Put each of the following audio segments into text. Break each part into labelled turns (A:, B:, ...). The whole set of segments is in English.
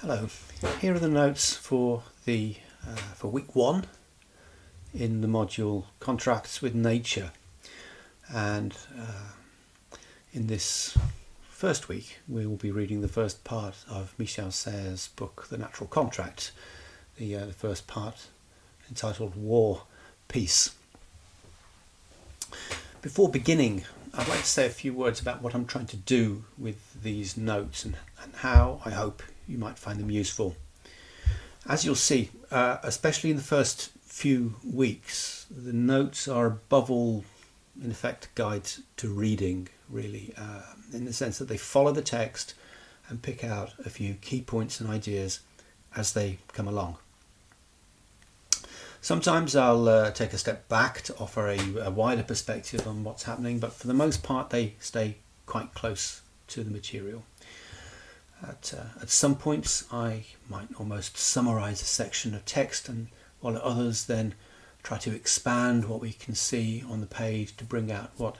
A: Hello. Here are the notes for the uh, for week one in the module Contracts with Nature, and uh, in this first week we will be reading the first part of Michel Serres' book The Natural Contract, the uh, the first part entitled War Peace. Before beginning, I'd like to say a few words about what I'm trying to do with these notes and, and how I hope you might find them useful. As you'll see, uh, especially in the first few weeks, the notes are above all, in effect, guides to reading, really, uh, in the sense that they follow the text and pick out a few key points and ideas as they come along. Sometimes I'll uh, take a step back to offer a, a, wider perspective on what's happening, but for the most part, they stay quite close to the material. At, uh, at some points, I might almost summarize a section of text, and while at others, then try to expand what we can see on the page to bring out what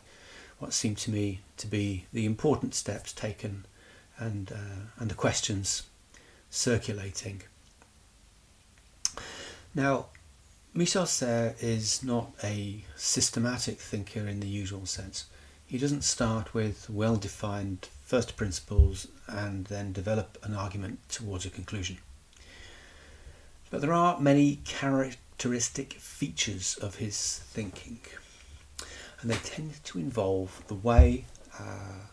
A: what seem to me to be the important steps taken and uh, and the questions circulating. Now, Michel Serres is not a systematic thinker in the usual sense. He doesn't start with well defined first principles and then develop an argument towards a conclusion. But there are many characteristic features of his thinking, and they tend to involve the way uh,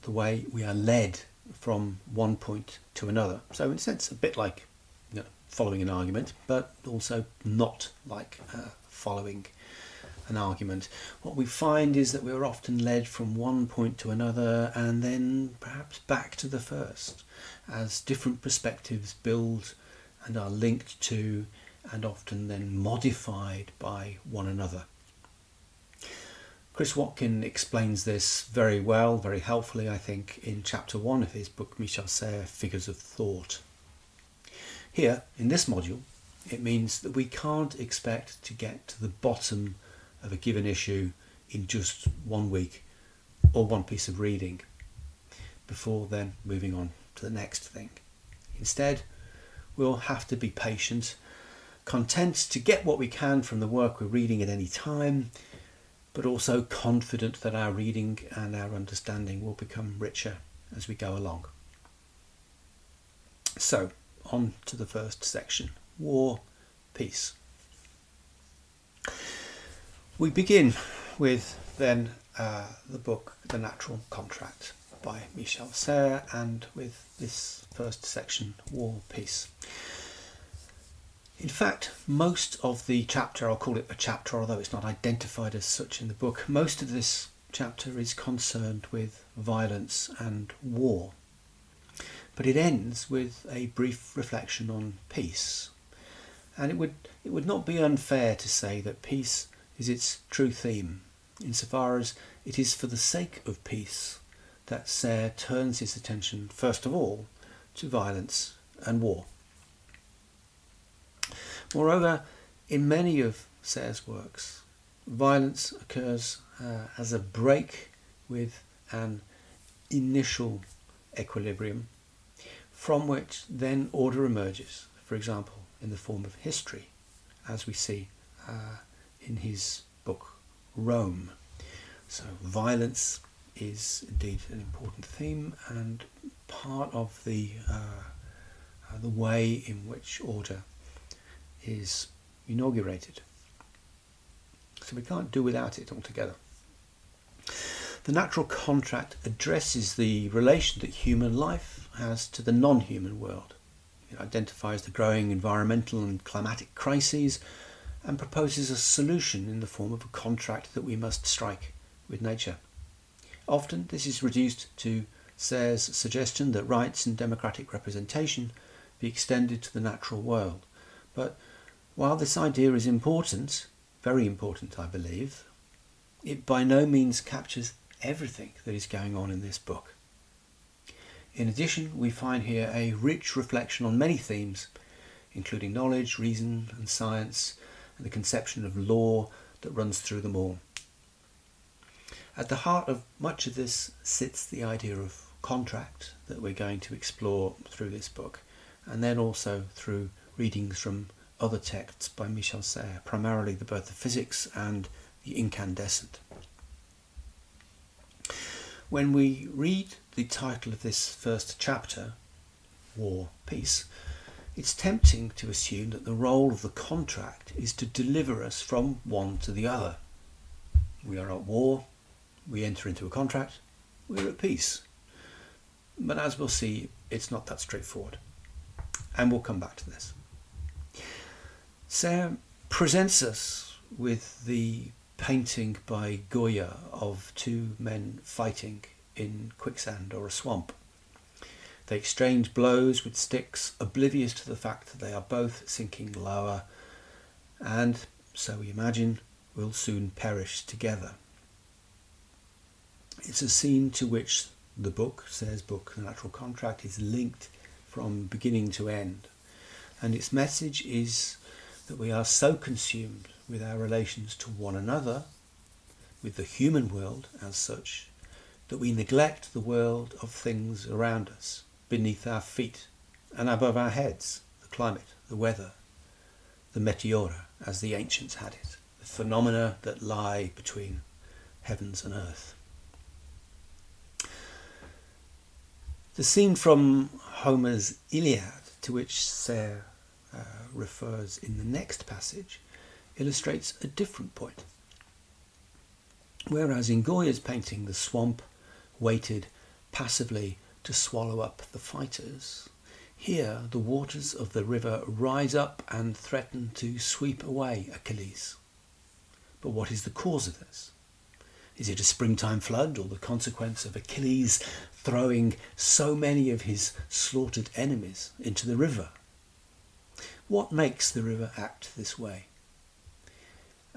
A: the way we are led from one point to another. So, in a sense, a bit like you know, following an argument, but also not like uh, following an argument, what we find is that we're often led from one point to another and then perhaps back to the first as different perspectives build and are linked to and often then modified by one another. Chris Watkin explains this very well, very helpfully, I think, in chapter one of his book Michel Serres Figures of Thought. Here, in this module, it means that we can't expect to get to the bottom of a given issue in just one week or one piece of reading before then moving on to the next thing. Instead, we'll have to be patient, content to get what we can from the work we're reading at any time, but also confident that our reading and our understanding will become richer as we go along. So, on to the first section War, Peace. We begin with then uh, the book The Natural Contract by Michel Serres and with this first section War Peace. In fact, most of the chapter, I'll call it a chapter, although it's not identified as such in the book, most of this chapter is concerned with violence and war. But it ends with a brief reflection on peace. And it would, it would not be unfair to say that peace is its true theme, insofar as it is for the sake of peace that Serres turns his attention first of all to violence and war. Moreover, in many of Serres' works, violence occurs uh, as a break with an initial equilibrium from which then order emerges, for example, in the form of history, as we see uh, in his book Rome. So, violence is indeed an important theme and part of the uh, uh, the way in which order is inaugurated. So we can't do without it altogether. The natural contract addresses the relation that human life has to the non-human world. It identifies the growing environmental and climatic crises and proposes a solution in the form of a contract that we must strike with nature. Often this is reduced to Serres' suggestion that rights and democratic representation be extended to the natural world. But while this idea is important, very important I believe, it by no means captures everything that is going on in this book. In addition, we find here a rich reflection on many themes, including knowledge, reason, and science, and the conception of law that runs through them all. At the heart of much of this sits the idea of contract that we're going to explore through this book, and then also through readings from other texts by Michel Serres, primarily the Birth of Physics and the Incandescent. When we read the title of this first chapter, War, Peace, it's tempting to assume that the role of the contract is to deliver us from one to the other. We are at war, we enter into a contract, we're at peace. But as we'll see, it's not that straightforward. And we'll come back to this. Sam presents us with the painting by Goya of two men fighting in quicksand or a swamp. They exchange blows with sticks, oblivious to the fact that they are both sinking lower, and, so we imagine, will soon perish together. It's a scene to which the book, says book, The Natural Contract, is linked from beginning to end. And its message is that we are so consumed with our relations to one another, with the human world as such, that we neglect the world of things around us, beneath our feet and above our heads, the climate, the weather, the meteora, as the ancients had it, the phenomena that lie between heavens and earth. The scene from Homer's Iliad, to which Serres uh, refers in the next passage, illustrates a different point. Whereas in Goya's painting, the swamp waited passively to swallow up the fighters, here the waters of the river rise up and threaten to sweep away Achilles. But what is the cause of this? Is it a springtime flood or the consequence of Achilles throwing so many of his slaughtered enemies into the river? What makes the river act this way?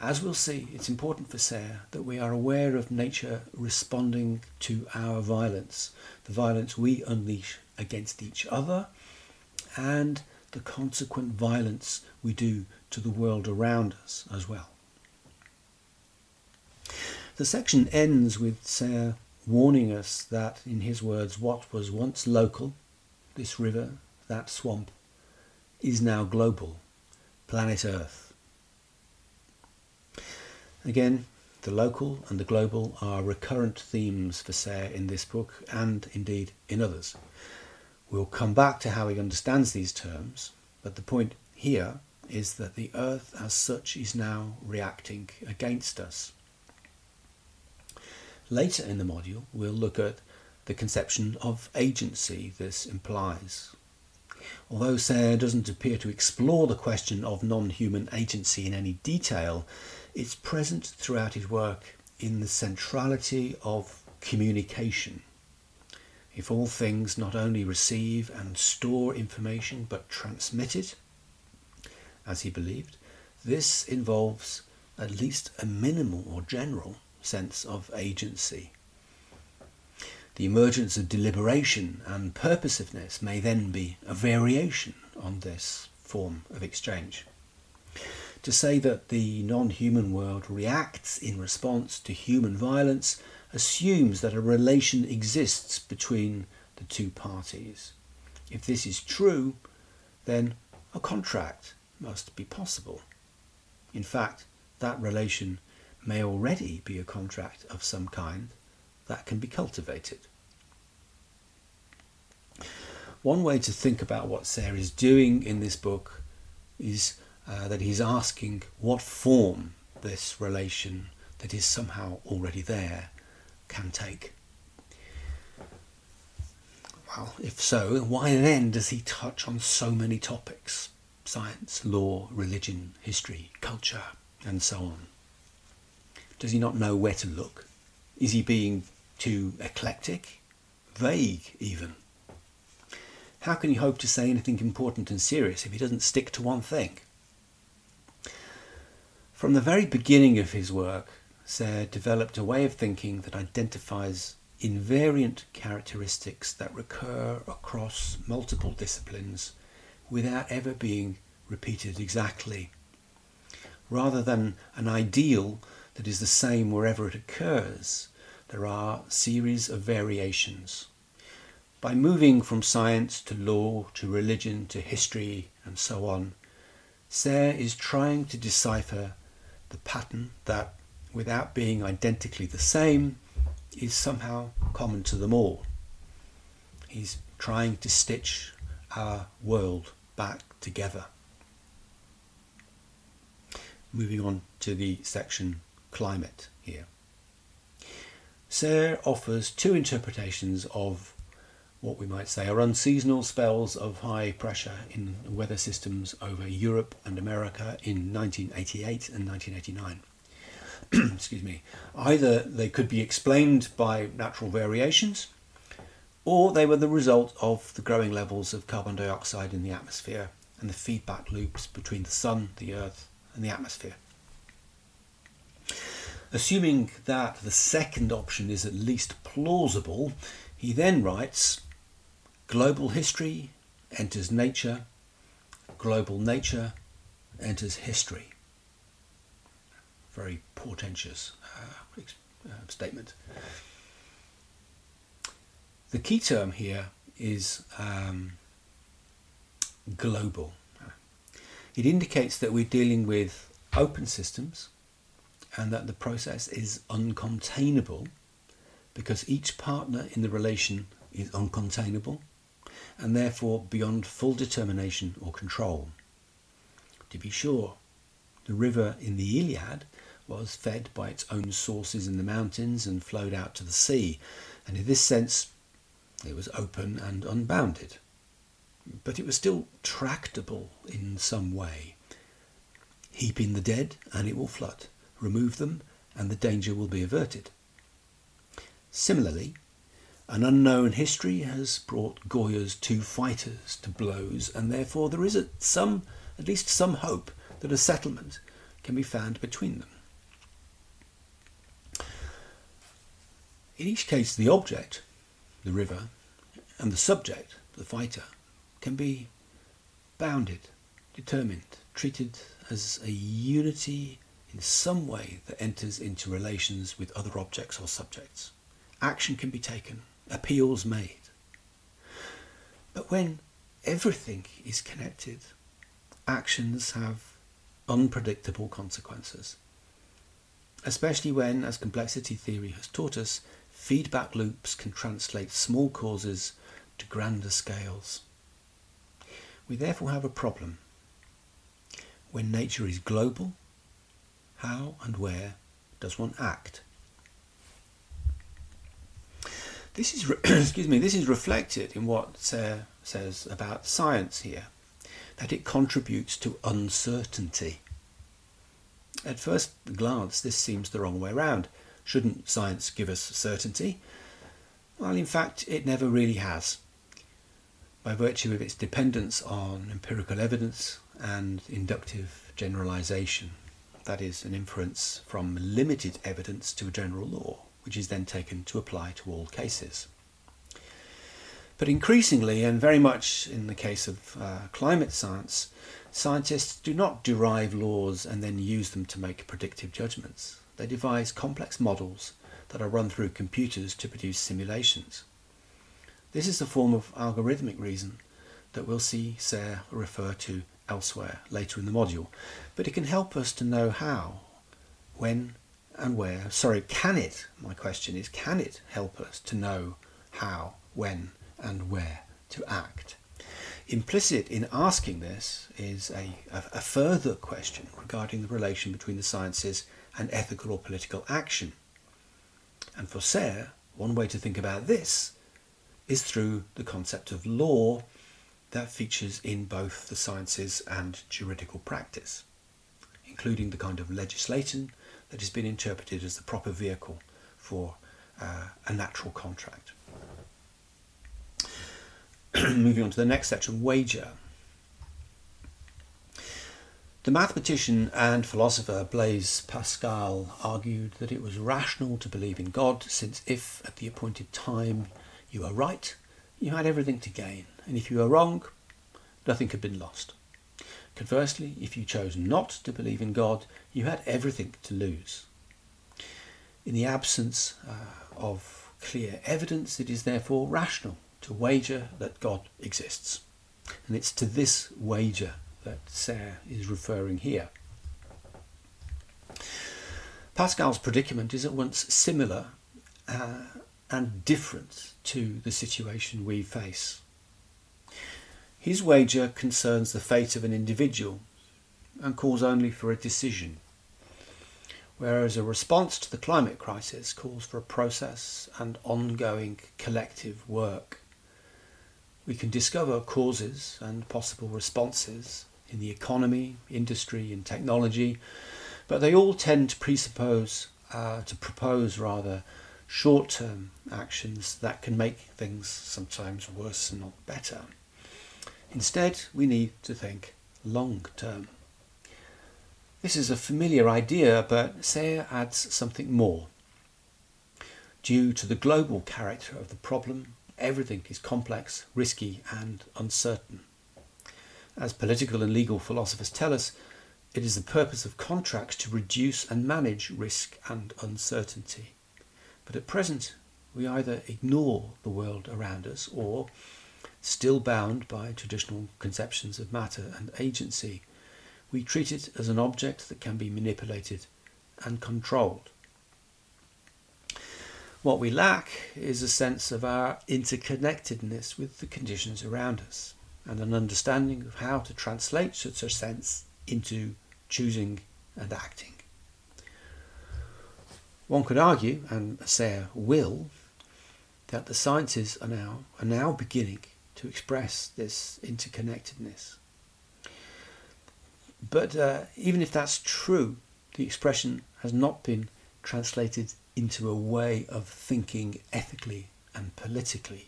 A: As we'll see, it's important for Serres that we are aware of nature responding to our violence, the violence we unleash against each other, and the consequent violence we do to the world around us as well. The section ends with Serres warning us that, in his words, what was once local, this river, that swamp, is now global, planet Earth. Again, the local and the global are recurrent themes for Serres in this book and indeed in others. We'll come back to how he understands these terms, but the point here is that the Earth as such is now reacting against us. Later in the module, we'll look at the conception of agency this implies. Although Serres doesn't appear to explore the question of non human agency in any detail, it's present throughout his work in the centrality of communication. If all things not only receive and store information but transmit it, as he believed, this involves at least a minimal or general sense of agency. The emergence of deliberation and purposiveness may then be a variation on this form of exchange. To say that the non human world reacts in response to human violence assumes that a relation exists between the two parties. If this is true, then a contract must be possible. In fact, that relation may already be a contract of some kind that can be cultivated. One way to think about what Serres is doing in this book is uh, that he's asking what form this relation that is somehow already there can take. Well, if so, why then does he touch on so many topics? Science, law, religion, history, culture, and so on. Does he not know where to look? Is he being too eclectic? Vague, even? How can he hope to say anything important and serious if he doesn't stick to one thing? From the very beginning of his work, Serres developed a way of thinking that identifies invariant characteristics that recur across multiple disciplines without ever being repeated exactly. Rather than an ideal that is the same wherever it occurs. There are series of variations. by moving from science to law to religion to history and so on, Serres is trying to decipher the pattern that, without being identically the same, is somehow common to them all. He's trying to stitch our world back together. Moving on to the section climate here. Serres offers two interpretations of what we might say are unseasonal spells of high pressure in weather systems over Europe and America in 1988 and 1989. Excuse me. Either they could be explained by natural variations, or they were the result of the growing levels of carbon dioxide in the atmosphere and the feedback loops between the sun, the earth, and the atmosphere. Assuming that the second option is at least plausible, he then writes Global history enters nature, global nature enters history. Very portentous uh, uh, statement. The key term here is um, global. It indicates that we're dealing with open systems and that the process is uncontainable because each partner in the relation is uncontainable and therefore beyond full determination or control. To be sure, the river in the Iliad was fed by its own sources in the mountains and flowed out to the sea, and in this sense it was open and unbounded. But it was still tractable in some way. Heap in the dead and it will flood remove them, and the danger will be averted. Similarly, an unknown history has brought Goya's two fighters to blows, and therefore there is some, at least some hope that a settlement can be found between them. In each case, the object, the river, and the subject, the fighter, can be bounded, determined, treated as a unity in some way that enters into relations with other objects or subjects. Action can be taken, appeals made. But when everything is connected, actions have unpredictable consequences. Especially when, as complexity theory has taught us, feedback loops can translate small causes to grander scales. We therefore have a problem. When nature is global, how and where does one act? This is, re- excuse me, this is reflected in what Serres says about science here, that it contributes to uncertainty. At first glance, this seems the wrong way round. Shouldn't science give us certainty? Well, in fact, it never really has. By virtue of its dependence on empirical evidence and inductive generalization that is, an inference from limited evidence to a general law, which is then taken to apply to all cases. But increasingly, and very much in the case of uh, climate science, scientists do not derive laws and then use them to make predictive judgments. They devise complex models that are run through computers to produce simulations. This is a form of algorithmic reason that we'll see Serres refer to elsewhere later in the module, but it can help us to know how, when, and where. Sorry, can it? My question is can it help us to know how, when, and where to act? Implicit in asking this is a, a, further question regarding the relation between the sciences and ethical or political action. And for Serres, one way to think about this is through the concept of law that features in both the sciences and juridical practice, including the kind of legislation that has been interpreted as the proper vehicle for uh, a natural contract. Moving on to the next section, wager. The mathematician and philosopher Blaise Pascal argued that it was rational to believe in God, since if at the appointed time you are right, you had everything to gain and if you were wrong, nothing had been lost. Conversely, if you chose not to believe in God, you had everything to lose. In the absence uh, of clear evidence, it is therefore rational to wager that God exists. And it's to this wager that Serres is referring here. Pascal's predicament is at once similar uh, and different to the situation we face. His wager concerns the fate of an individual and calls only for a decision, whereas a response to the climate crisis calls for a process and ongoing collective work. We can discover causes and possible responses in the economy, industry, and technology, but they all tend to presuppose, uh, to propose rather, short term actions that can make things sometimes worse and not better. Instead, we need to think long term. This is a familiar idea, but Serres adds something more. Due to the global character of the problem, everything is complex, risky, and uncertain. As political and legal philosophers tell us, it is the purpose of contracts to reduce and manage risk and uncertainty. But at present, we either ignore the world around us or, still bound by traditional conceptions of matter and agency, we treat it as an object that can be manipulated and controlled. What we lack is a sense of our interconnectedness with the conditions around us and an understanding of how to translate such a sense into choosing and acting. One could argue, and Serres will, that the sciences are now are now beginning to express this interconnectedness. But uh, even if that's true, the expression has not been translated into a way of thinking ethically and politically.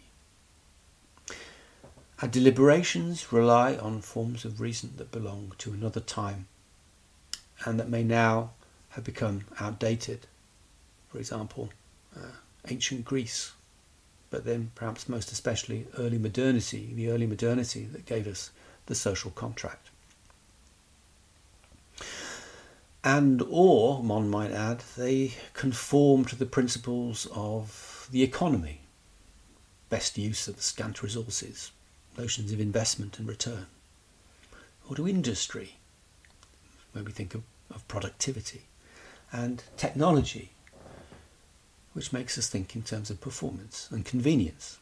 A: Our deliberations rely on forms of reason that belong to another time and that may now have become outdated. For example, uh, ancient Greece, but then perhaps most especially early modernity, the early modernity that gave us the social contract. And or, one might add, they conform to the principles of the economy, best use of scant resources, notions of investment and return, or to industry, where we think of, of productivity, and technology, which makes us think in terms of performance and convenience.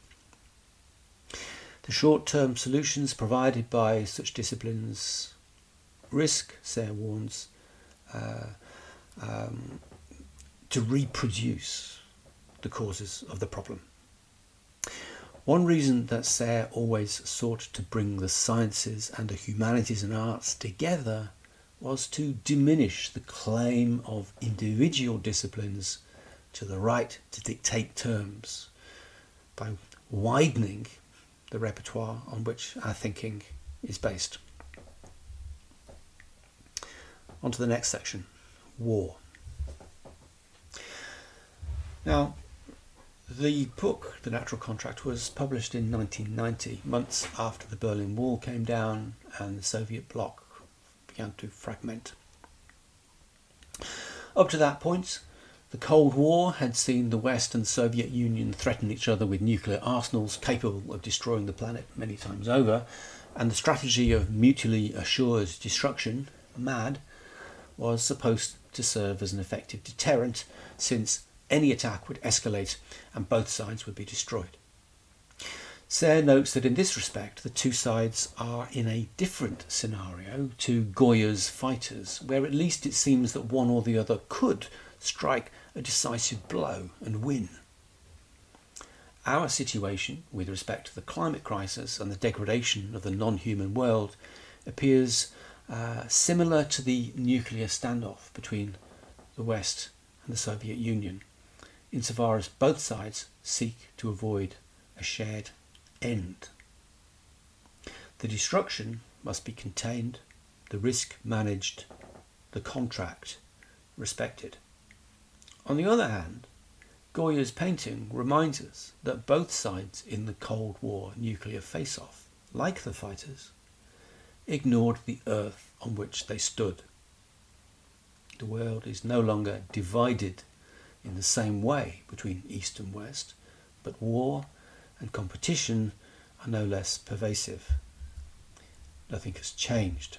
A: The short term solutions provided by such disciplines risk, Serres warns, uh, um, to reproduce the causes of the problem. One reason that Serres always sought to bring the sciences and the humanities and arts together was to diminish the claim of individual disciplines to the right to dictate terms by widening the repertoire on which our thinking is based. On to the next section war. Now, the book, The Natural Contract, was published in 1990, months after the Berlin Wall came down and the Soviet bloc began to fragment. Up to that point, the Cold War had seen the West and Soviet Union threaten each other with nuclear arsenals capable of destroying the planet many times over, and the strategy of mutually assured destruction, MAD, was supposed to serve as an effective deterrent since any attack would escalate and both sides would be destroyed. Serres notes that in this respect, the two sides are in a different scenario to Goya's fighters, where at least it seems that one or the other could strike a decisive blow and win. Our situation with respect to the climate crisis and the degradation of the non human world appears uh, similar to the nuclear standoff between the West and the Soviet Union, insofar as both sides seek to avoid a shared end. The destruction must be contained, the risk managed, the contract respected. On the other hand, Goya's painting reminds us that both sides in the Cold War nuclear face off, like the fighters, ignored the earth on which they stood. The world is no longer divided in the same way between East and West, but war and competition are no less pervasive. Nothing has changed.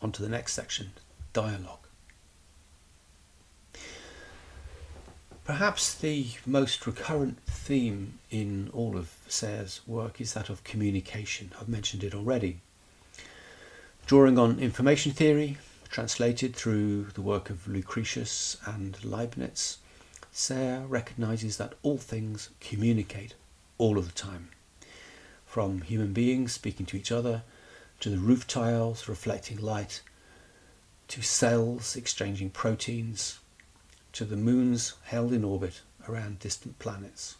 A: On to the next section dialogue. Perhaps the most recurrent theme in all of Serres' work is that of communication. I've mentioned it already. Drawing on information theory, translated through the work of Lucretius and Leibniz, Serres recognizes that all things communicate all of the time. From human beings speaking to each other, to the roof tiles reflecting light, to cells exchanging proteins, to the moons held in orbit around distant planets.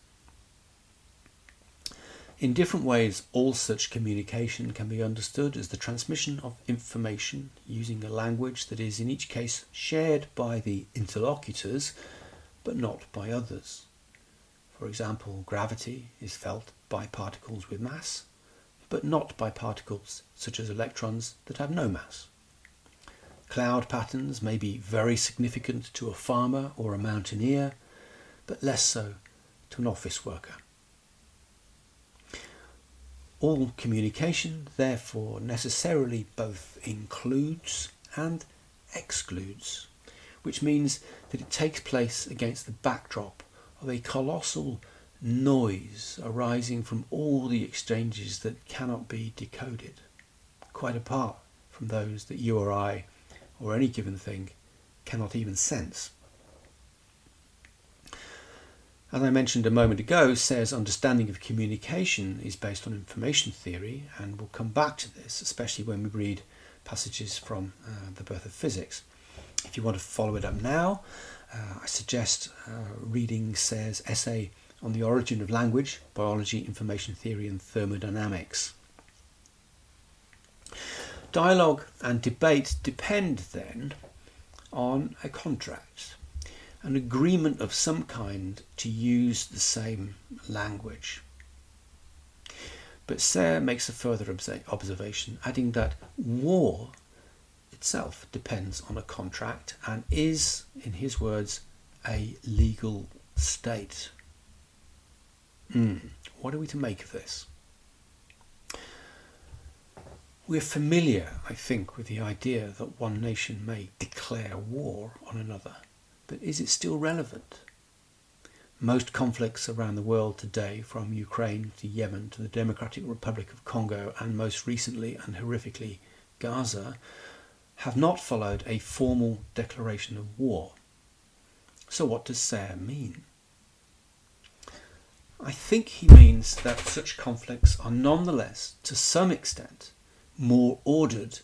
A: In different ways, all such communication can be understood as the transmission of information using a language that is in each case shared by the interlocutors but not by others. For example, gravity is felt by particles with mass but not by particles such as electrons that have no mass. Cloud patterns may be very significant to a farmer or a mountaineer, but less so to an office worker. All communication, therefore, necessarily both includes and excludes, which means that it takes place against the backdrop of a colossal noise arising from all the exchanges that cannot be decoded, quite apart from those that you or I or any given thing cannot even sense. As I mentioned a moment ago, Serres' understanding of communication is based on information theory, and we'll come back to this, especially when we read passages from uh, The Birth of Physics. If you want to follow it up now, uh, I suggest uh, reading Serres' essay on the origin of language, biology, information theory, and thermodynamics. Dialogue and debate depend then on a contract, an agreement of some kind to use the same language. But Serres makes a further observation, adding that war itself depends on a contract and is, in his words, a legal state. Mm. What are we to make of this? We're familiar, I think, with the idea that one nation may declare war on another, but is it still relevant? Most conflicts around the world today, from Ukraine to Yemen to the Democratic Republic of Congo and most recently and horrifically Gaza, have not followed a formal declaration of war. So, what does Serres mean? I think he means that such conflicts are nonetheless, to some extent, more ordered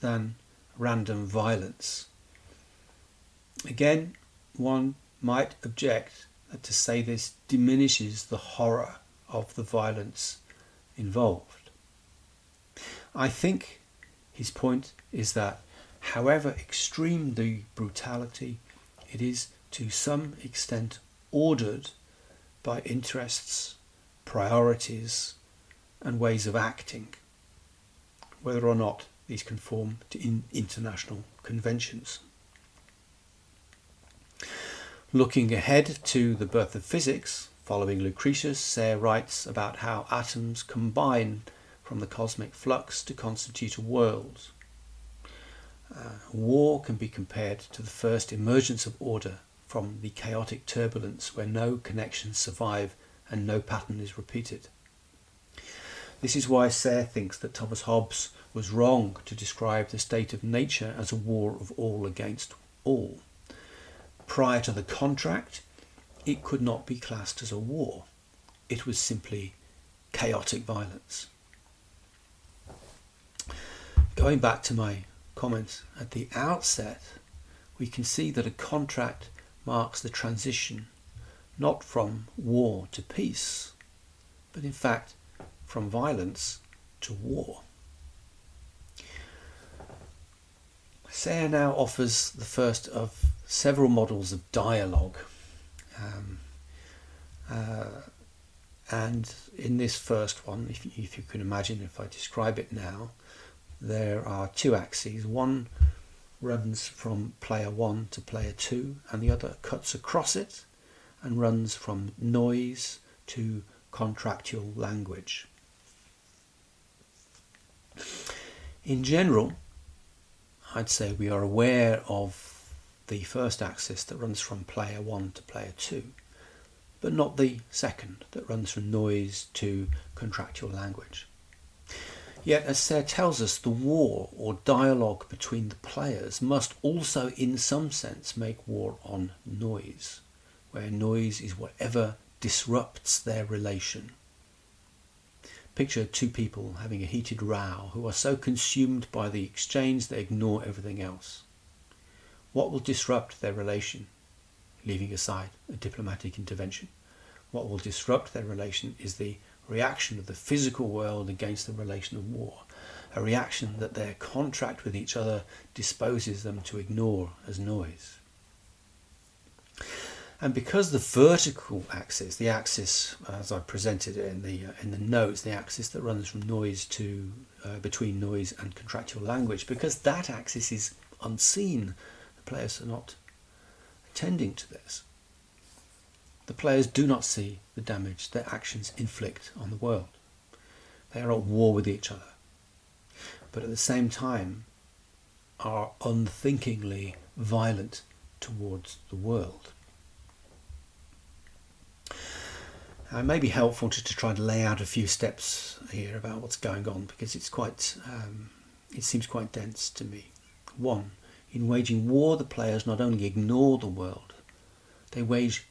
A: than random violence. Again, one might object that to say this diminishes the horror of the violence involved. I think his point is that, however extreme the brutality, it is to some extent ordered by interests, priorities, and ways of acting whether or not these conform to in international conventions. Looking ahead to the birth of physics, following Lucretius, Serres writes about how atoms combine from the cosmic flux to constitute a world. Uh, war can be compared to the first emergence of order from the chaotic turbulence where no connections survive and no pattern is repeated. This is why Serres thinks that Thomas Hobbes was wrong to describe the state of nature as a war of all against all. Prior to the contract, it could not be classed as a war. It was simply chaotic violence. Going back to my comments at the outset, we can see that a contract marks the transition not from war to peace, but in fact from violence to war. Serres now offers the first of several models of dialogue. Um, uh, and in this first one, if, if you can imagine, if I describe it now, there are two axes. One runs from player one to player two, and the other cuts across it. and runs from noise to contractual language. In general, I'd say we are aware of the first axis that runs from player 1 to player 2, but not the second that runs from noise to contractual language. Yet, as Serres tells us, the war or dialogue between the players must also, in some sense, make war on noise, where noise is whatever disrupts their relation. Picture two people having a heated row who are so consumed by the exchange they ignore everything else. What will disrupt their relation, leaving aside a diplomatic intervention? What will disrupt their relation is the reaction of the physical world against the relation of war, a reaction that their contract with each other disposes them to ignore as noise. And because the vertical axis, the axis as I presented it in the uh, in the notes, the axis that runs from noise to uh, between noise and contractual language, because that axis is unseen, the players are not attending to this. The players do not see the damage their actions inflict on the world. They are at war with each other, but at the same time are unthinkingly violent towards the world. It may be helpful to, to try to lay out a few steps here about what's going on because it's quite, um, it seems quite dense to me. One, in waging war, the players not only ignore the world, they wage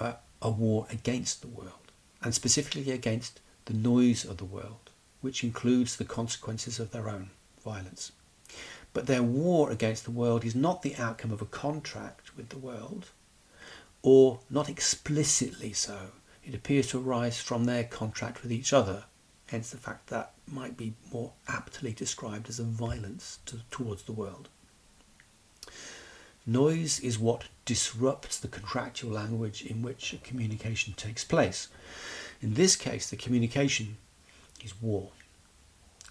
A: a, a war against the world, and specifically against the noise of the world, which includes the consequences of their own violence. But their war against the world is not the outcome of a contract with the world, or not explicitly so. It appears to arise from their contract with each other, hence the fact that might be more aptly described as a violence to, towards the world. Noise is what disrupts the contractual language in which a communication takes place. In this case, the communication is war.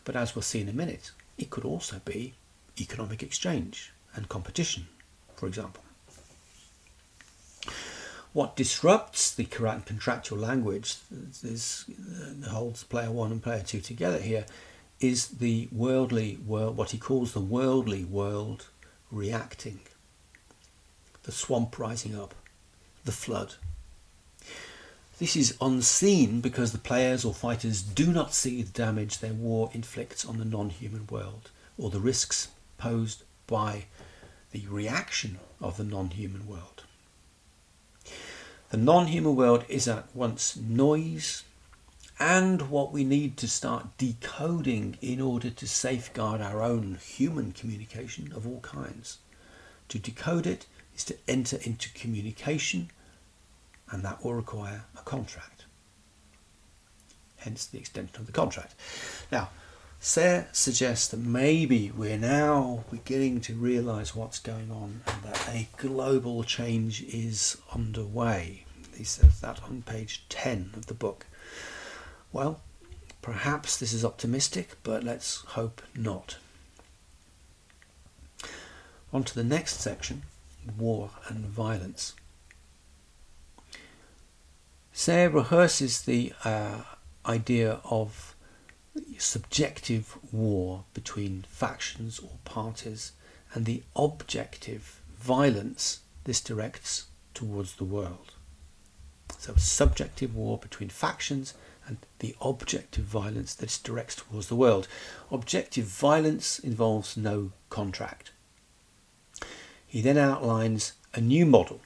A: But as we'll see in a minute, it could also be economic exchange and competition, for example. What disrupts the contractual language is, holds player one and player two together here is the worldly world, what he calls the worldly world reacting the swamp rising up, the flood. This is unseen because the players or fighters do not see the damage their war inflicts on the non human world or the risks posed by the reaction of the non human world. The non human world is at once noise and what we need to start decoding in order to safeguard our own human communication of all kinds. To decode it is to enter into communication, and that will require a contract. Hence the extension of the contract. Now, Serres suggests that maybe we're now beginning to realize what's going on and that a global change is underway. He says that on page 10 of the book. Well, perhaps this is optimistic, but let's hope not. On to the next section war and violence. Serres rehearses the uh, idea of subjective war between factions or parties and the objective violence this directs towards the world. So, subjective war between factions and the objective violence that directs towards the world. Objective violence involves no contract. He then outlines a new model,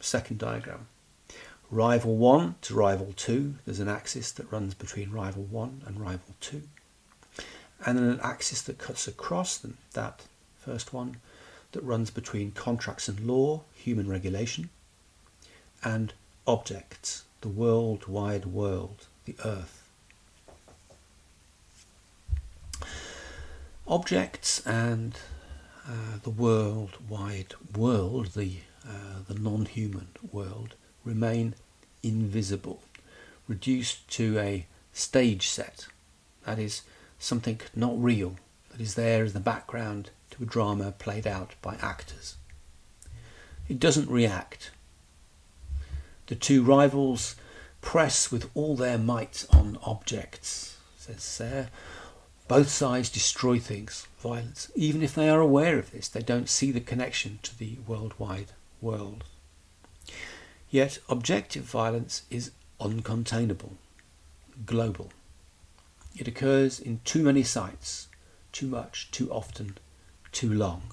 A: second diagram. Rival 1 to rival 2, there's an axis that runs between rival 1 and rival 2. And then an axis that cuts across them, that first one, that runs between contracts and law, human regulation, and objects, the world wide world, the earth. Objects and uh, the worldwide world, the, uh, the non human world, remain invisible, reduced to a stage set, that is, something not real, that is there as the background to a drama played out by actors. It doesn't react. The two rivals press with all their might on objects, says Serres. Both sides destroy things, violence. Even if they are aware of this, they don't see the connection to the worldwide world. Yet objective violence is uncontainable, global. It occurs in too many sites, too much, too often, too long,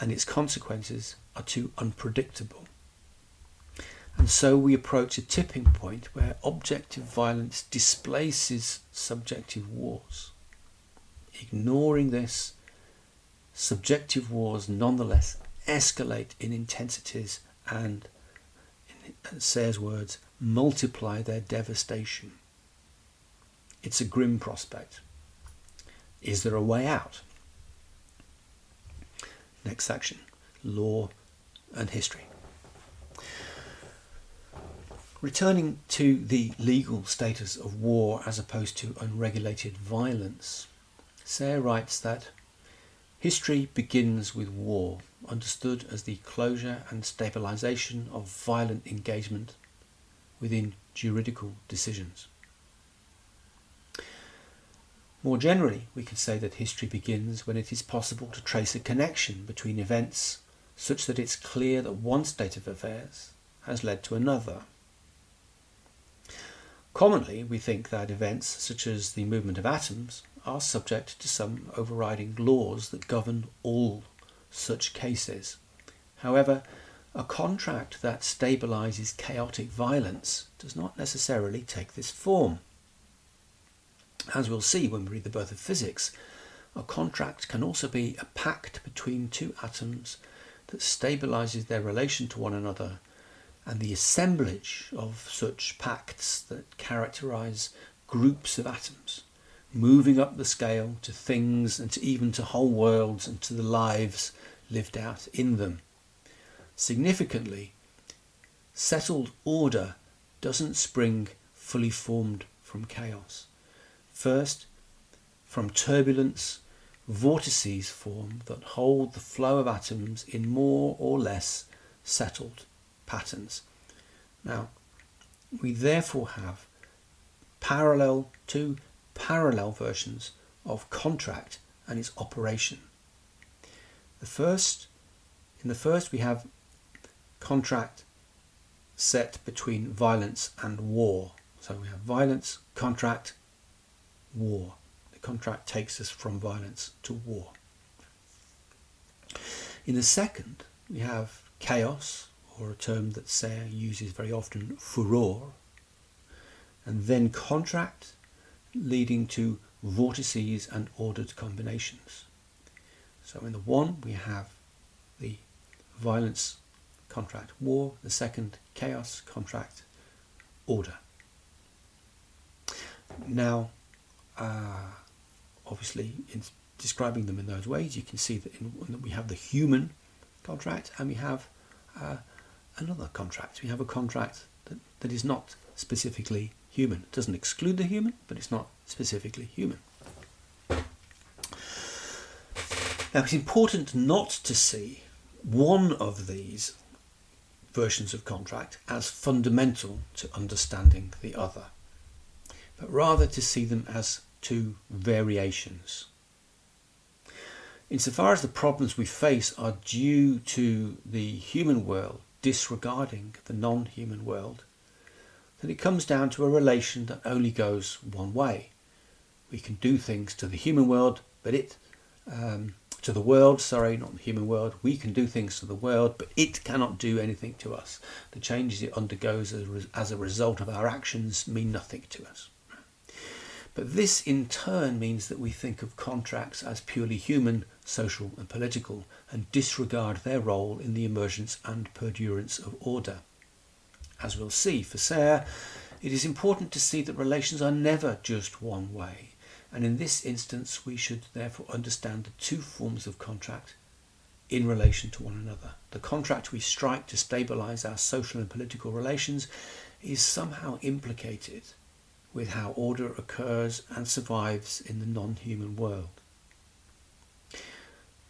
A: and its consequences are too unpredictable. And so we approach a tipping point where objective violence displaces subjective wars. Ignoring this, subjective wars nonetheless escalate in intensities and, in Serres' words, multiply their devastation. It's a grim prospect. Is there a way out? Next section Law and History. Returning to the legal status of war as opposed to unregulated violence, Serres writes that history begins with war, understood as the closure and stabilization of violent engagement within juridical decisions. More generally, we can say that history begins when it is possible to trace a connection between events such that it's clear that one state of affairs has led to another. Commonly, we think that events such as the movement of atoms are subject to some overriding laws that govern all such cases. However, a contract that stabilizes chaotic violence does not necessarily take this form. As we'll see when we read the birth of physics, a contract can also be a pact between two atoms that stabilizes their relation to one another and the assemblage of such pacts that characterize groups of atoms, moving up the scale to things and to even to whole worlds and to the lives lived out in them. Significantly, settled order doesn't spring fully formed from chaos. First, from turbulence, vortices form that hold the flow of atoms in more or less settled patterns. Now, we therefore have parallel two parallel versions of contract and its operation. The first, in the first, we have contract set between violence and war. So we have violence, contract, war. The contract takes us from violence to war. In the second, we have chaos, or a term that Serres uses very often, furor, and then contract, leading to vortices and ordered combinations. So in the one, we have the violence contract war, the second chaos contract order. Now, uh, obviously, in describing them in those ways, you can see that, in, that we have the human contract and we have uh, another contract. We have a contract that, that is not specifically human. It doesn't exclude the human, but it's not specifically human. Now, it's important not to see one of these versions of contract as fundamental to understanding the other, but rather to see them as two variations. Insofar as the problems we face are due to the human world disregarding the non human world, then it comes down to a relation that only goes one way. We can do things to the human world, but it um, to the world, sorry, not the human world. We can do things to the world, but it cannot do anything to us. The changes it undergoes as as a result of our actions mean nothing to us. But this in turn means that we think of contracts as purely human, social, and political, and disregard their role in the emergence and perdurance of order. As we'll see for Serres, it is important to see that relations are never just one way and in this instance, we should therefore understand the two forms of contract in relation to one another. The contract we strike to stabilize our social and political relations is somehow implicated with how order occurs and survives in the non human world.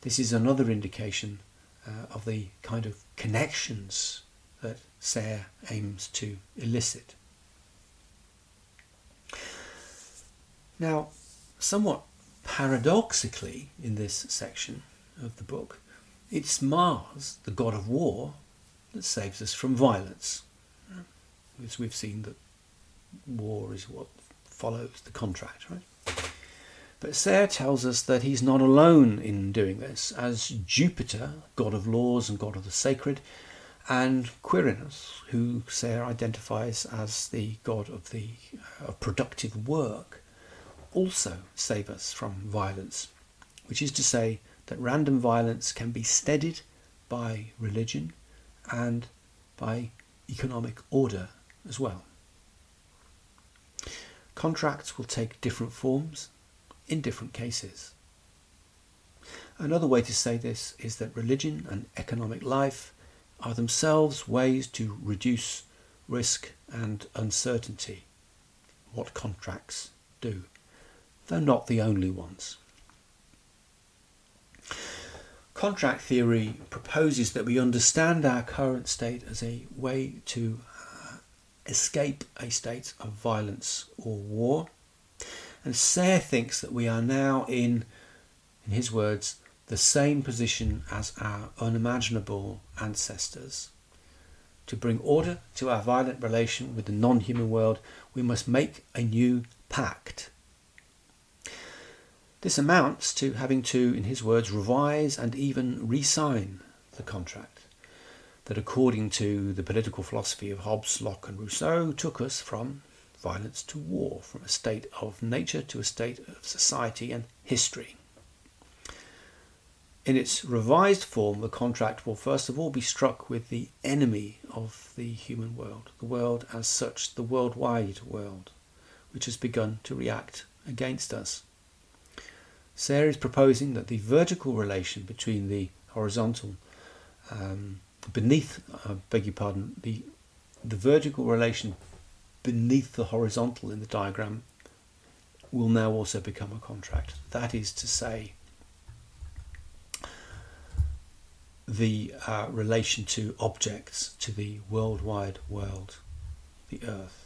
A: This is another indication uh, of the kind of connections that Serres aims to elicit. Now, somewhat paradoxically, in this section of the book, it's Mars, the god of war, that saves us from violence. As we've seen that war is what follows the contract, right? But Serres tells us that he's not alone in doing this, as Jupiter, god of laws and god of the sacred, and Quirinus, who Serres identifies as the god of the uh, productive work, also save us from violence, which is to say that random violence can be steadied by religion and by economic order as well. Contracts will take different forms in different cases. Another way to say this is that religion and economic life are themselves ways to reduce risk and uncertainty, what contracts do, though not the only ones. Contract theory proposes that we understand our current state as a way to uh, escape a state of violence or war. And Serres thinks that we are now in, in his words, the same position as our unimaginable ancestors. To bring order to our violent relation with the non human world, we must make a new pact. This amounts to having to, in his words, revise and even re sign the contract that, according to the political philosophy of Hobbes, Locke, and Rousseau, took us from violence to war, from a state of nature to a state of society and history. In its revised form, the contract will first of all be struck with the enemy of the human world, the world as such, the worldwide world, which has begun to react against us. Serres is proposing that the vertical relation between the horizontal, um, beneath, beg your pardon, the, the vertical relation beneath the horizontal in the diagram will now also become a contract. That is to say, the uh, relation to objects, to the worldwide world, the earth.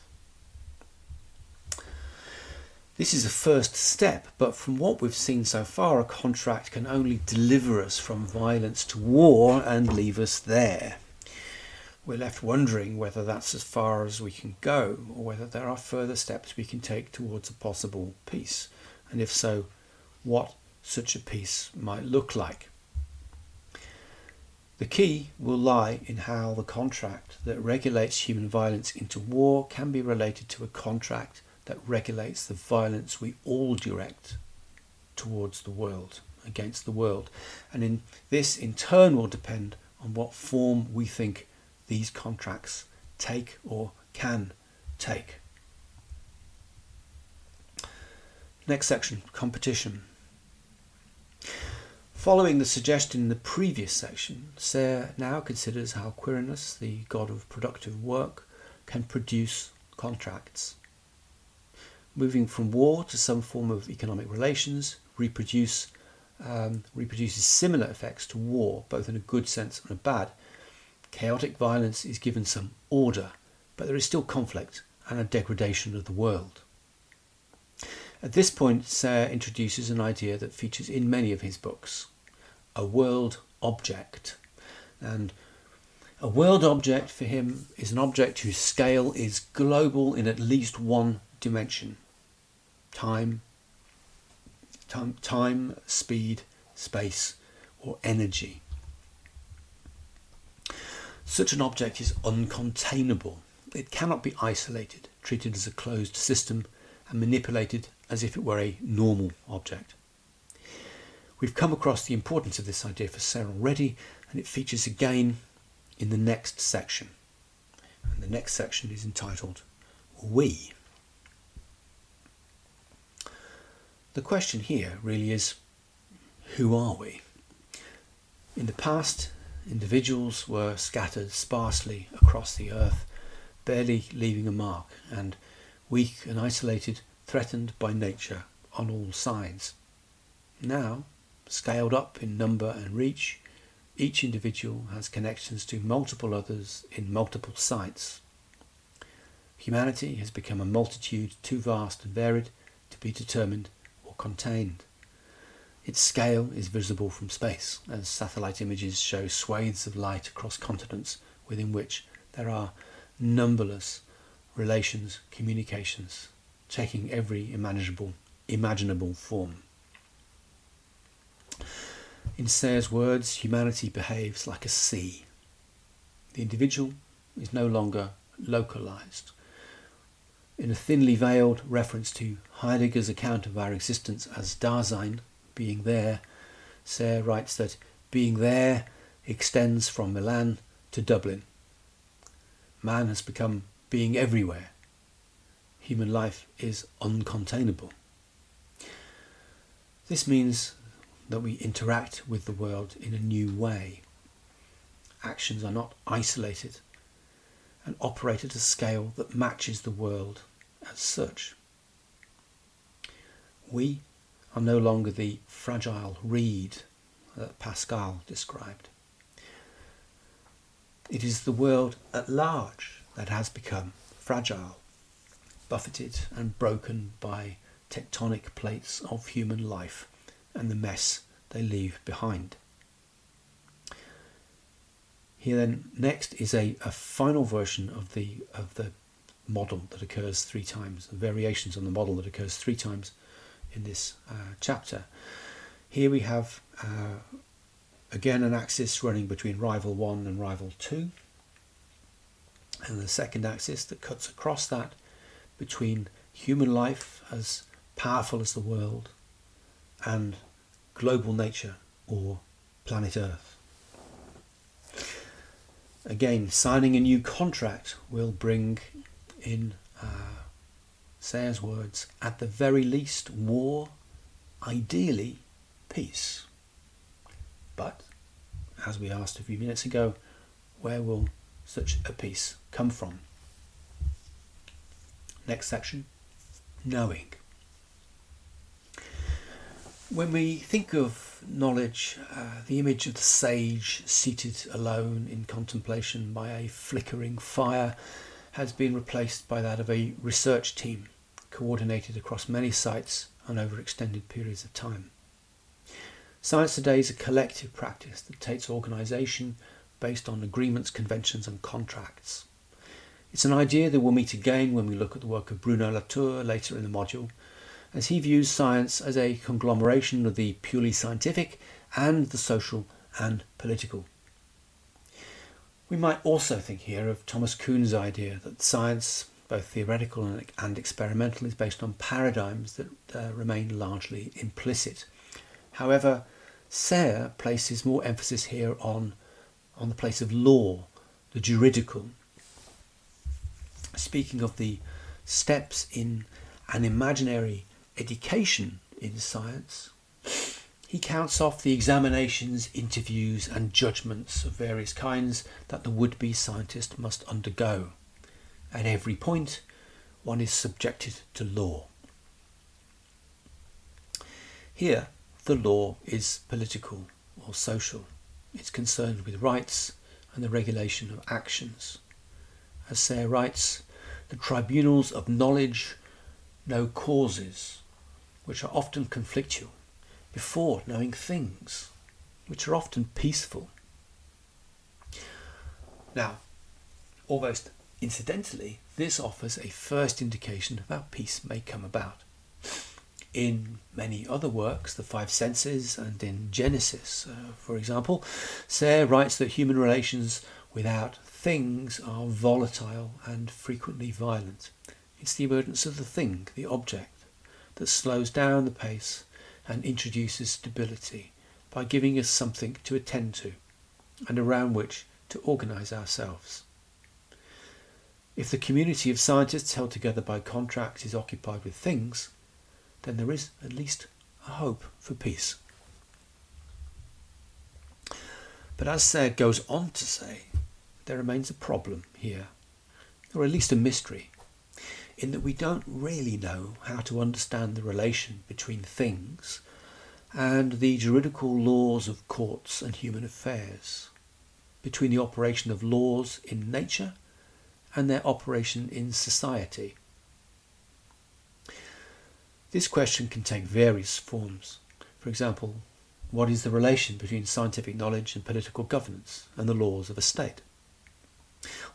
A: This is a first step, but from what we've seen so far, a contract can only deliver us from violence to war and leave us there. We're left wondering whether that's as far as we can go, or whether there are further steps we can take towards a possible peace, and if so, what such a peace might look like. The key will lie in how the contract that regulates human violence into war can be related to a contract that regulates the violence we all direct towards the world, against the world. And in this in turn will depend on what form we think these contracts take or can take. Next section, competition. Following the suggestion in the previous section, Serres now considers how Quirinus, the god of productive work, can produce contracts moving from war to some form of economic relations reproduce um, reproduces similar effects to war, both in a good sense and a bad. Chaotic violence is given some order, but there is still conflict and a degradation of the world. At this point, Serres introduces an idea that features in many of his books a world object. And a world object for him is an object whose scale is global in at least one dimension time, time, time, speed, space, or energy. Such an object is uncontainable. It cannot be isolated, treated as a closed system, and manipulated as if it were a normal object. We've come across the importance of this idea for Serres already, and it features again in the next section. And the next section is entitled We. The question here really is who are we? In the past, individuals were scattered sparsely across the earth, barely leaving a mark, and weak and isolated, threatened by nature on all sides. Now, scaled up in number and reach, Each individual has connections to multiple others in multiple sites. Humanity has become a multitude too vast and varied to be determined contained. Its scale is visible from space, as satellite images show swathes of light across continents within which there are numberless relations, communications, taking every imaginable, imaginable form. In Serres' words, humanity behaves like a sea. The individual is no longer localized. In a thinly veiled reference to Heidegger's account of our existence as Dasein, being there, Serres writes that being there extends from Milan to Dublin. Man has become being everywhere. Human life is uncontainable. This means that we interact with the world in a new way. Actions are not isolated and operate at a scale that matches the world as such. We are no longer the fragile reed that Pascal described. It is the world at large that has become fragile, buffeted and broken by tectonic plates of human life and the mess they leave behind. Here then next is a, a final version of the of the model that occurs three times, variations on the model that occurs three times in this uh, chapter. Here we have uh, again an axis running between rival 1 and rival 2 and the second axis that cuts across that between human life as powerful as the world and global nature or planet Earth. Again, signing a new contract will bring in uh, Serres' words, at the very least, war, ideally, peace. But, as we asked a few minutes ago, where will such a peace come from? Next section knowing. When we think of knowledge, uh, the image of the sage seated alone in contemplation by a flickering fire has been replaced by that of a research team coordinated across many sites and over extended periods of time. Science today is a collective practice that takes organisation based on agreements, conventions, and contracts. It's an idea that we'll meet again when we look at the work of Bruno Latour later in the module as he views science as a conglomeration of the purely scientific and the social and political. We might also think here of Thomas Kuhn's idea that science, both theoretical and experimental, is based on paradigms that uh, remain largely implicit. However, Serres places more emphasis here on, on the place of law, the juridical. Speaking of the steps in an imaginary education in science. He counts off the examinations, interviews, and judgments of various kinds that the would be scientist must undergo. At every point, one is subjected to law. Here, the law is political or social. It's concerned with rights and the regulation of actions. As Serres writes, the tribunals of knowledge know causes which are often conflictual, before knowing things, which are often peaceful. Now, almost incidentally, this offers a first indication of how peace may come about. In many other works, the five senses, and in Genesis, uh, for example, Serres writes that human relations without things are volatile and frequently violent. It's the emergence of the thing, the object, that slows down the pace and introduces stability by giving us something to attend to and around which to organise ourselves. If the community of scientists held together by contracts is occupied with things, then there is at least a hope for peace. But as Serres goes on to say, there remains a problem here, or at least a mystery, in that we don't really know how to understand the relation between things and the juridical laws of courts and human affairs, between the operation of laws in nature and their operation in society. This question can take various forms. For example, what is the relation between scientific knowledge and political governance and the laws of a state?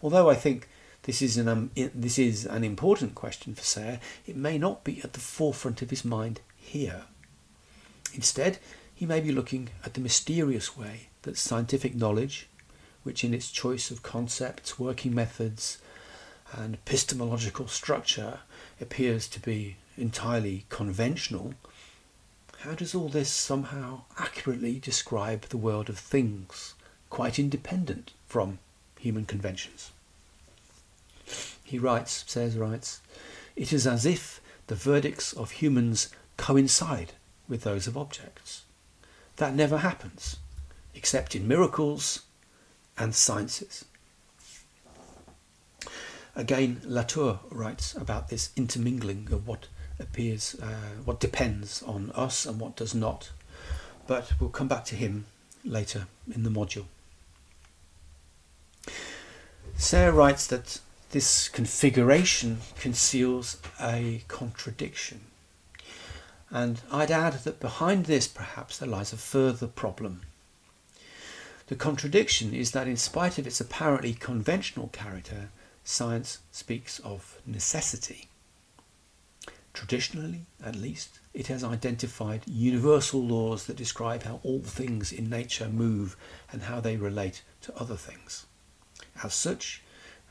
A: Although I think this is an, um, this is an important question for Serres, it may not be at the forefront of his mind here. Instead, he may be looking at the mysterious way that scientific knowledge, which in its choice of concepts, working methods, and epistemological structure appears to be entirely conventional, how does all this somehow accurately describe the world of things, quite independent from human conventions? He writes, Serres writes, it is as if the verdicts of humans coincide with those of objects. That never happens, except in miracles and sciences. Again, Latour writes about this intermingling of what appears, uh, what depends on us and what does not. But we'll come back to him later in the module. Serres writes that this configuration conceals a contradiction. And I'd add that behind this perhaps there lies a further problem. The contradiction is that in spite of its apparently conventional character, science speaks of necessity. Traditionally, at least, it has identified universal laws that describe how all things in nature move and how they relate to other things. As such,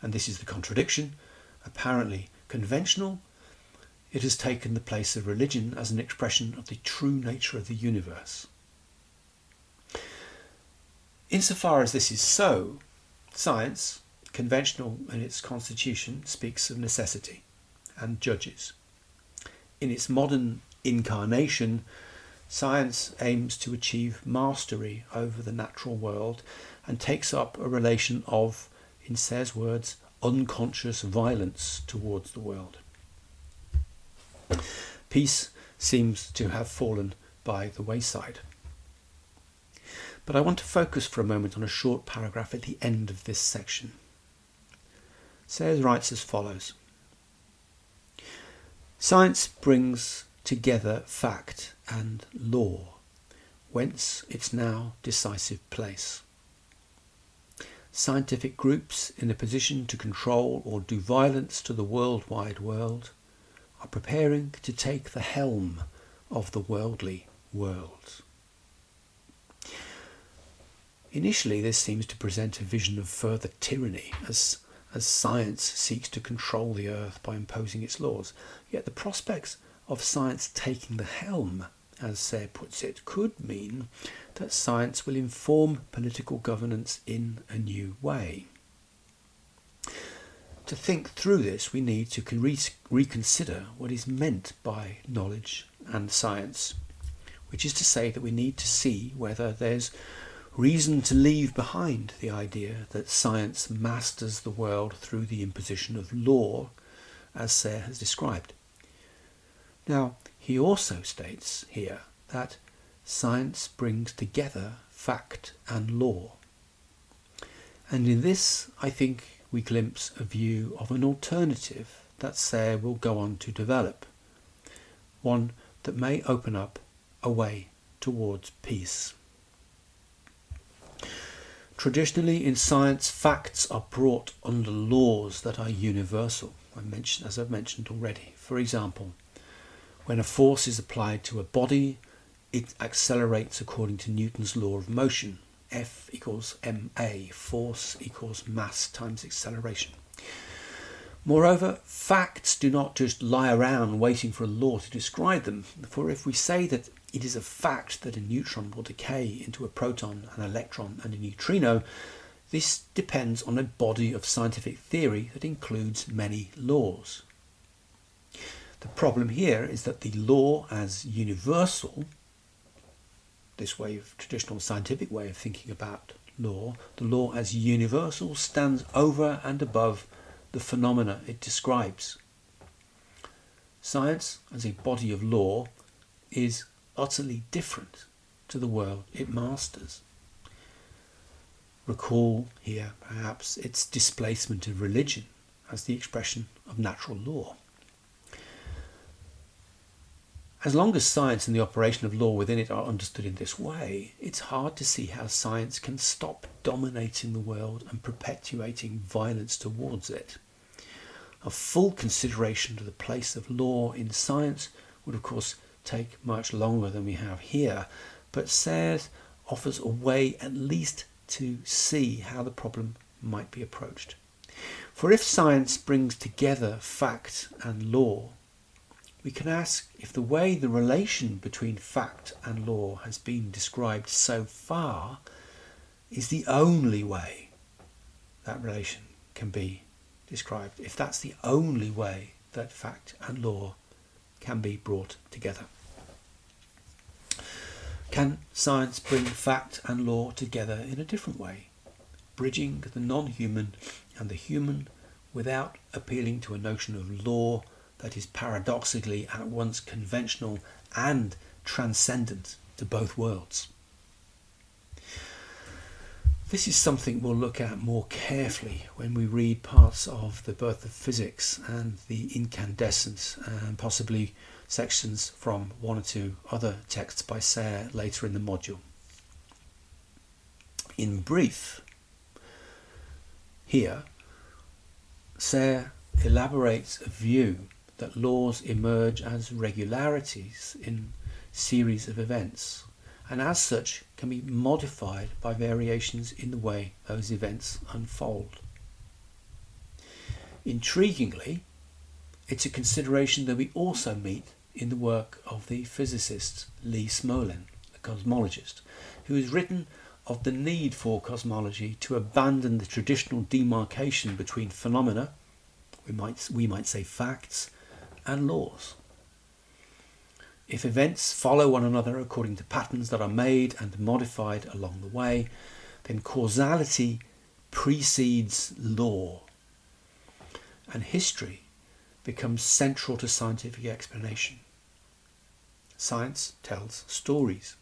A: and this is the contradiction, apparently conventional, it has taken the place of religion as an expression of the true nature of the universe. Insofar as this is so, science, conventional in its constitution, speaks of necessity and judges. In its modern incarnation, science aims to achieve mastery over the natural world and takes up a relation of in Serres' words, unconscious violence towards the world. Peace seems to have fallen by the wayside. But I want to focus for a moment on a short paragraph at the end of this section. Serres writes as follows Science brings together fact and law, whence its now decisive place scientific groups in a position to control or do violence to the worldwide world are preparing to take the helm of the worldly world. Initially, this seems to present a vision of further tyranny as, as science seeks to control the earth by imposing its laws. Yet the prospects of science taking the helm as Serres puts it, could mean that science will inform political governance in a new way. To think through this, we need to re- reconsider what is meant by knowledge and science, which is to say that we need to see whether there's reason to leave behind the idea that science masters the world through the imposition of law, as Serres has described. Now, he also states here that science brings together fact and law. And in this, I think we glimpse a view of an alternative that Serres will go on to develop, one that may open up a way towards peace. Traditionally, in science, facts are brought under laws that are universal, I mentioned, as I've mentioned already. For example, when a force is applied to a body, it accelerates according to Newton's law of motion. F equals ma, force equals mass times acceleration. Moreover, facts do not just lie around waiting for a law to describe them, for if we say that it is a fact that a neutron will decay into a proton, an electron, and a neutrino, this depends on a body of scientific theory that includes many laws. The problem here is that the law as universal, this way of traditional scientific way of thinking about law, the law as universal stands over and above the phenomena it describes. Science as a body of law is utterly different to the world it masters. Recall here, perhaps, its displacement of religion as the expression of natural law. As long as science and the operation of law within it are understood in this way, it's hard to see how science can stop dominating the world and perpetuating violence towards it. A full consideration of the place of law in science would, of course, take much longer than we have here, but Serres offers a way at least to see how the problem might be approached. For if science brings together fact and law, we can ask if the way the relation between fact and law has been described so far is the only way that relation can be described, if that's the only way that fact and law can be brought together. Can science bring fact and law together in a different way, bridging the non human and the human without appealing to a notion of law that is paradoxically at once conventional and transcendent to both worlds? This is something we'll look at more carefully when we read parts of The Birth of Physics and The Incandescence, and possibly sections from one or two other texts by Serres later in the module. In brief, here, Serres elaborates a view that laws emerge as regularities in series of events and as such can be modified by variations in the way those events unfold. Intriguingly, it's a consideration that we also meet in the work of the physicist Lee Smolin, a cosmologist, who has written of the need for cosmology to abandon the traditional demarcation between phenomena, we might, we might say facts, and laws. If events follow one another according to patterns that are made and modified along the way, then causality precedes law, and history becomes central to scientific explanation. Science tells stories.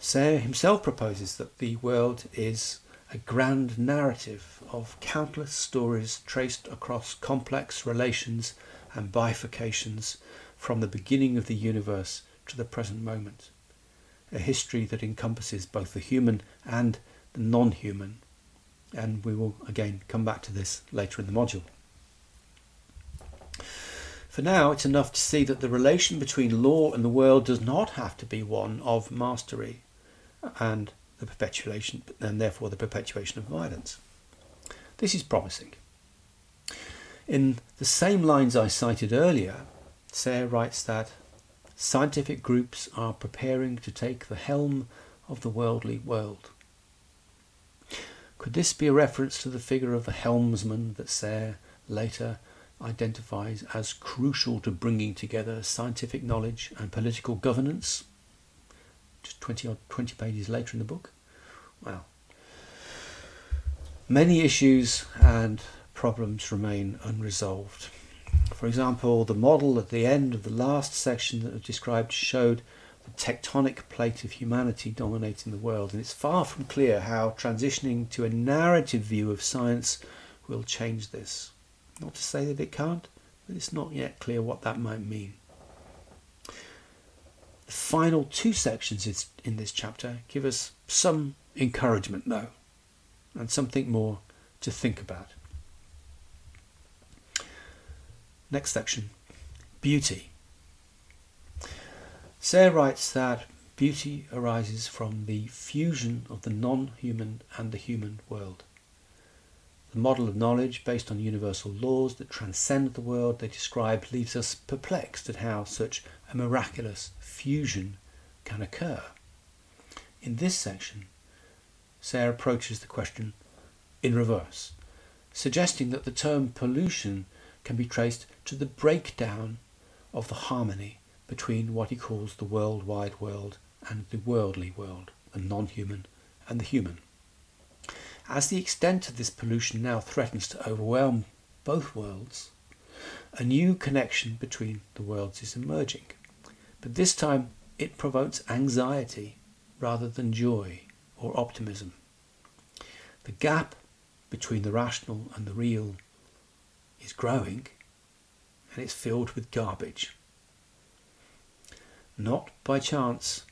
A: Serres himself proposes that the world is a grand narrative of countless stories traced across complex relations and bifurcations from the beginning of the universe to the present moment. A history that encompasses both the human and the non human. And we will again come back to this later in the module. For now, it's enough to see that the relation between law and the world does not have to be one of mastery and the perpetuation, and therefore the perpetuation of violence. This is promising. In the same lines I cited earlier, Serres writes that scientific groups are preparing to take the helm of the worldly world. Could this be a reference to the figure of the helmsman that Serres later identifies as crucial to bringing together scientific knowledge and political governance? Just 20 or 20 pages later in the book. Well, many issues and problems remain unresolved. For example, the model at the end of the last section that I described showed the tectonic plate of humanity dominating the world, and it's far from clear how transitioning to a narrative view of science will change this. Not to say that it can't, but it's not yet clear what that might mean. The final two sections in this chapter give us some encouragement, though, and something more to think about. Next section Beauty. Serres writes that beauty arises from the fusion of the non human and the human world. The model of knowledge based on universal laws that transcend the world they describe leaves us perplexed at how such a miraculous fusion can occur. In this section, Serres approaches the question in reverse, suggesting that the term pollution can be traced to the breakdown of the harmony between what he calls the world wide world and the worldly world, the non human and the human. As the extent of this pollution now threatens to overwhelm both worlds, a new connection between the worlds is emerging. but this time it provokes anxiety rather than joy or optimism. The gap between the rational and the real is growing and it's filled with garbage. Not by chance,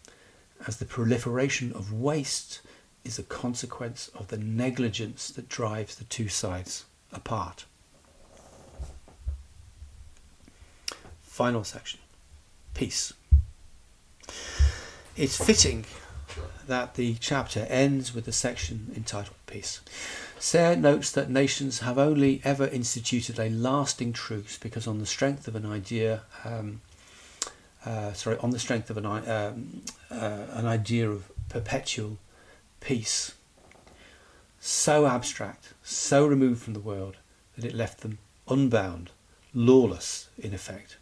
A: as the proliferation of waste is a consequence of the negligence that drives the two sides apart. Final section Peace. It's fitting that the chapter ends with a section entitled Peace. Serres notes that nations have only ever instituted a lasting truce because, on the strength of an idea, um, uh, sorry, on the strength of an, um, uh, an idea of perpetual peace, so abstract, so removed from the world that it left them unbound, lawless in effect.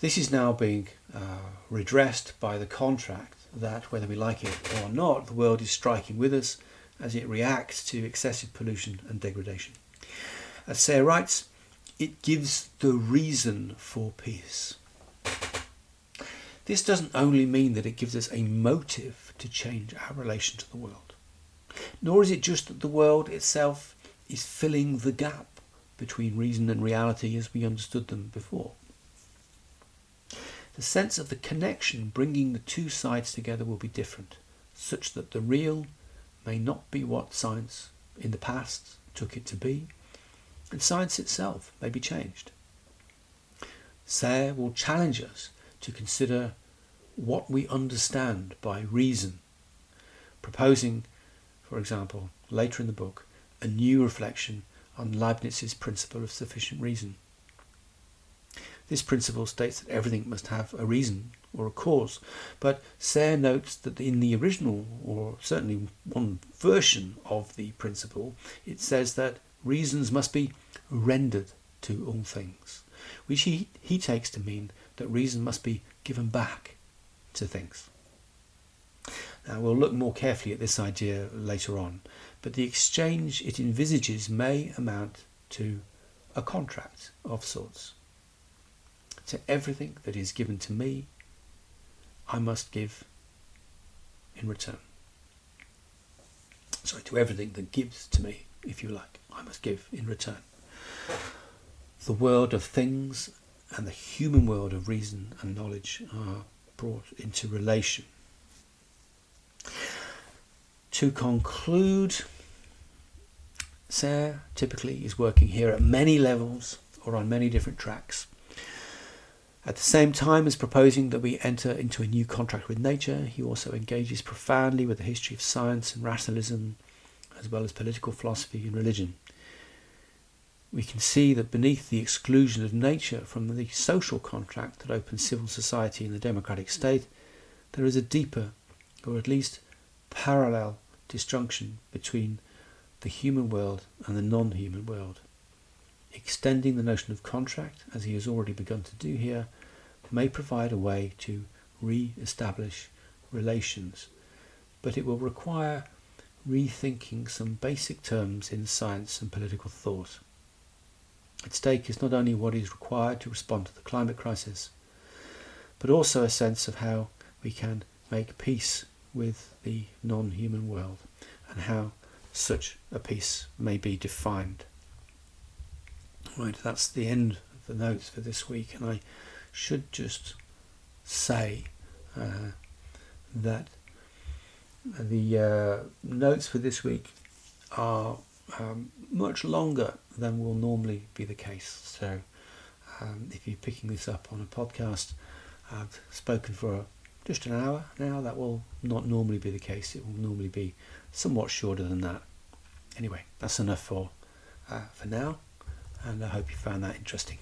A: This is now being uh, redressed by the contract that, whether we like it or not, the world is striking with us as it reacts to excessive pollution and degradation. As Serres writes, it gives the reason for peace. This doesn't only mean that it gives us a motive to change our relation to the world, nor is it just that the world itself is filling the gap between reason and reality as we understood them before. The sense of the connection bringing the two sides together will be different, such that the real may not be what science in the past took it to be, and science itself may be changed. Serres will challenge us to consider what we understand by reason, proposing, for example, later in the book, a new reflection on Leibniz's principle of sufficient reason. This principle states that everything must have a reason or a cause, but Serres notes that in the original, or certainly one version of the principle, it says that reasons must be rendered to all things, which he, he takes to mean that reason must be given back to things. Now we'll look more carefully at this idea later on, but the exchange it envisages may amount to a contract of sorts to everything that is given to me, I must give in return. Sorry, to everything that gives to me, if you like, I must give in return. The world of things and the human world of reason and knowledge are brought into relation. To conclude, Serres typically is working here at many levels or on many different tracks. At the same time as proposing that we enter into a new contract with nature, he also engages profoundly with the history of science and rationalism, as well as political philosophy and religion. We can see that beneath the exclusion of nature from the social contract that opens civil society and the democratic state, there is a deeper, or at least parallel, disjunction between the human world and the non human world extending the notion of contract, as he has already begun to do here, may provide a way to re establish relations, but it will require rethinking some basic terms in science and political thought. At stake is not only what is required to respond to the climate crisis, but also a sense of how we can make peace with the non human world and how such a peace may be defined. Right, that's the end of the notes for this week, and I should just say uh, that the uh, notes for this week are um, much longer than will normally be the case. So, um, if you're picking this up on a podcast, I've spoken for just an hour now. That will not normally be the case. It will normally be somewhat shorter than that. Anyway, that's enough for uh, for now and I hope you found that interesting.